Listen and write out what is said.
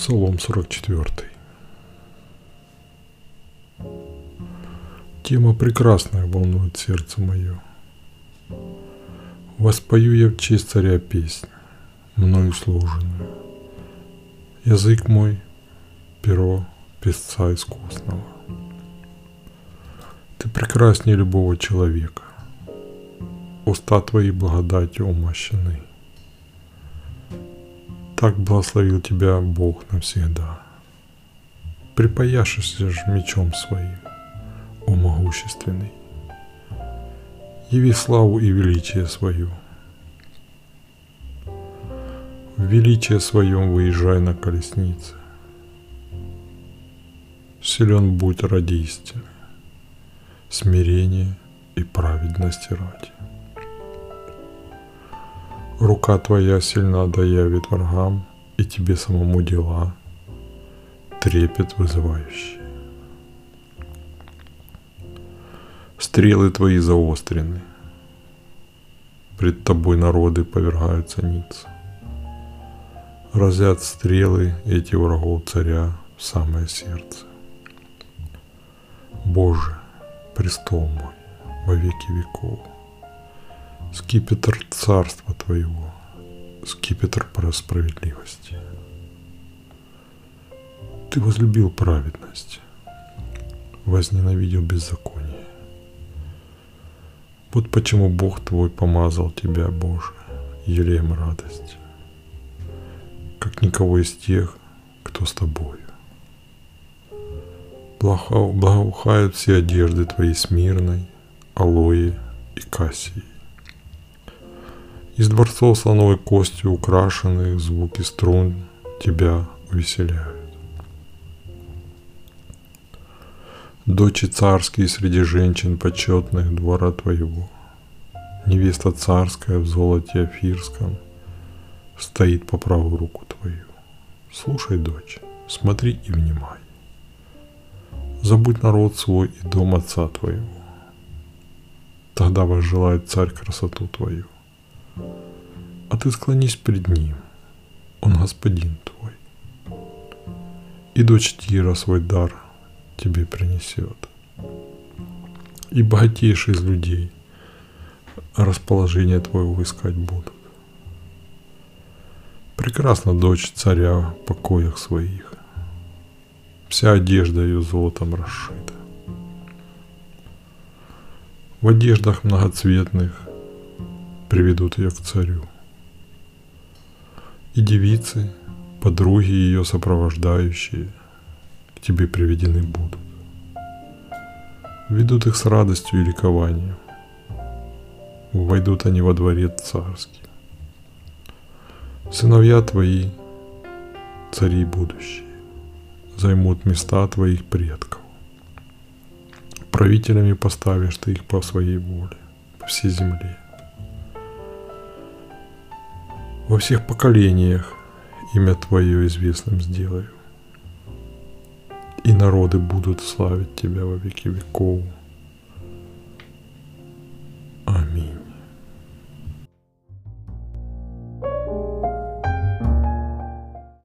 Псалом 44. Тема прекрасная волнует сердце мое. Воспою я в честь царя песнь, мною служенную. Язык мой – перо песца искусного. Ты прекраснее любого человека. Уста твои благодатью умощены. Так благословил тебя Бог навсегда. Припаяшься же мечом своим, о могущественный. Яви славу и величие свою. В величие своем выезжай на колеснице. Силен будь ради истины, смирение и праведности ради. Рука твоя сильна доявит врагам, и тебе самому дела, трепет вызывающий. Стрелы твои заострены, пред тобой народы повергаются ниц. Разят стрелы эти врагов царя в самое сердце. Боже, престол мой во веки веков – скипетр царства Твоего, скипетр про справедливости. Ты возлюбил праведность, возненавидел беззаконие. Вот почему Бог твой помазал тебя, Боже, елеем радости, как никого из тех, кто с тобою. Благоухают все одежды твои смирной, алоэ и кассией. Из дворцов слоновой костью украшенных звуки струн тебя увеселяют. Дочи царские среди женщин почетных двора твоего, Невеста царская в золоте афирском Стоит по правую руку твою. Слушай, дочь, смотри и внимай. Забудь народ свой и дом отца твоего. Тогда возжелает царь красоту твою – ты склонись пред ним, он господин твой. И дочь Тира свой дар тебе принесет. И богатейшие из людей расположение твоего искать будут. Прекрасна дочь царя в покоях своих. Вся одежда ее золотом расшита. В одеждах многоцветных приведут ее к царю. И девицы, подруги ее сопровождающие, к тебе приведены будут. Ведут их с радостью и ликованием. Войдут они во дворец царский. Сыновья твои, цари будущие, займут места твоих предков. Правителями поставишь ты их по своей воле, по всей земле – во всех поколениях имя Твое известным сделаю. И народы будут славить Тебя во веки веков.